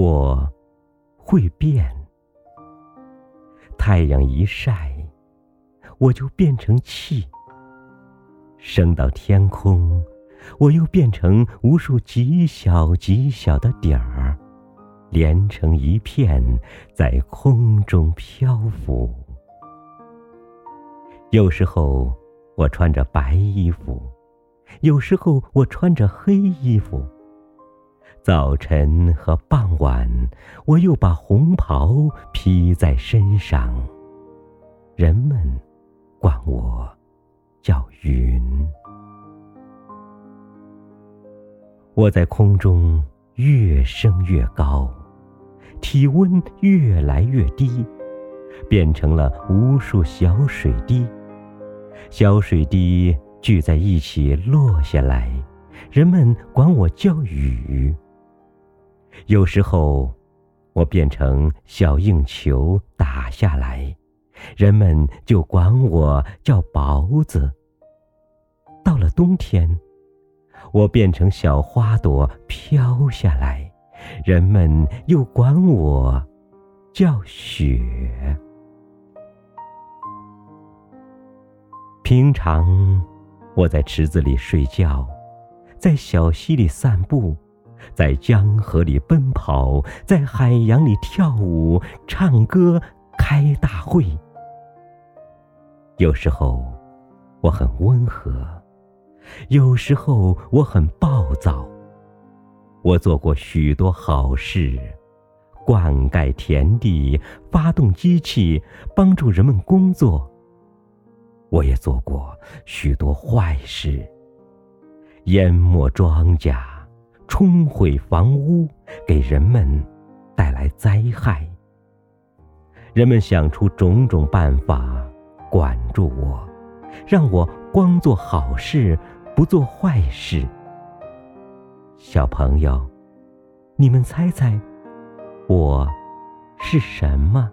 我会变。太阳一晒，我就变成气，升到天空，我又变成无数极小极小的点儿，连成一片，在空中漂浮。有时候我穿着白衣服，有时候我穿着黑衣服。早晨和傍晚，我又把红袍披在身上。人们管我叫云。我在空中越升越高，体温越来越低，变成了无数小水滴。小水滴聚在一起落下来，人们管我叫雨。有时候，我变成小硬球打下来，人们就管我叫雹子。到了冬天，我变成小花朵飘下来，人们又管我叫雪。平常，我在池子里睡觉，在小溪里散步。在江河里奔跑，在海洋里跳舞、唱歌、开大会。有时候我很温和，有时候我很暴躁。我做过许多好事，灌溉田地，发动机器，帮助人们工作。我也做过许多坏事，淹没庄稼。冲毁房屋，给人们带来灾害。人们想出种种办法管住我，让我光做好事，不做坏事。小朋友，你们猜猜，我是什么？